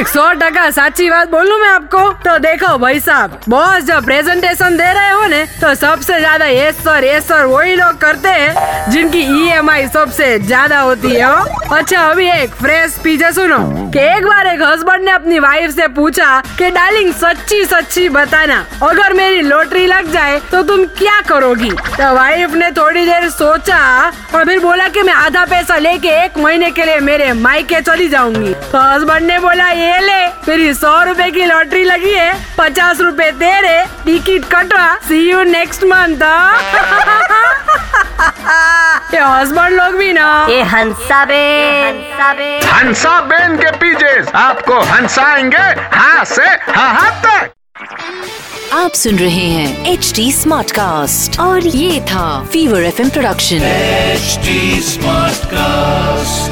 एक सौ टका सच्ची बात बोलूँ मैं आपको? तो देखो भाई साहब बॉस जब प्रेजेंटेशन दे रहे हो ने तो सबसे ज़्यादा ये सर ये सर वही लोग करते हैं, जिनकी ईएमआई सबसे ज़्यादा होती है, हो। अच्छा अभी एक फ्रेश पीछे सुनो, कि एक बार एक हस्बैंड ने अपनी वाइफ से पूछा कि डार्लिंग सच्ची सच्ची बताना, अगर मेरी लॉटरी लग जाए तो तुम क्या करोगी? तो वाइफ ने थोड़ी देर सोचा और फिर बोला कि, मैं आधा पैसा लेके एक महीने के लिए मेरे मायके चली जाऊँगी। तो हस्बैंड ने बोला, ये ले तेरी सौ रुपए की लॉटरी लगी है। पचास रुपए रहे टिकट कटवा सी यू नेक्स्ट मंथ ये हस्बैंड लोग भी ना। ये हंसा बे हंसा बेन के पीछे आपको हंसाएँगे हाँ से हाँ तक। आप सुन रहे हैं एच डी स्मार्ट कास्ट और ये था Fever F production H smart Smartcast.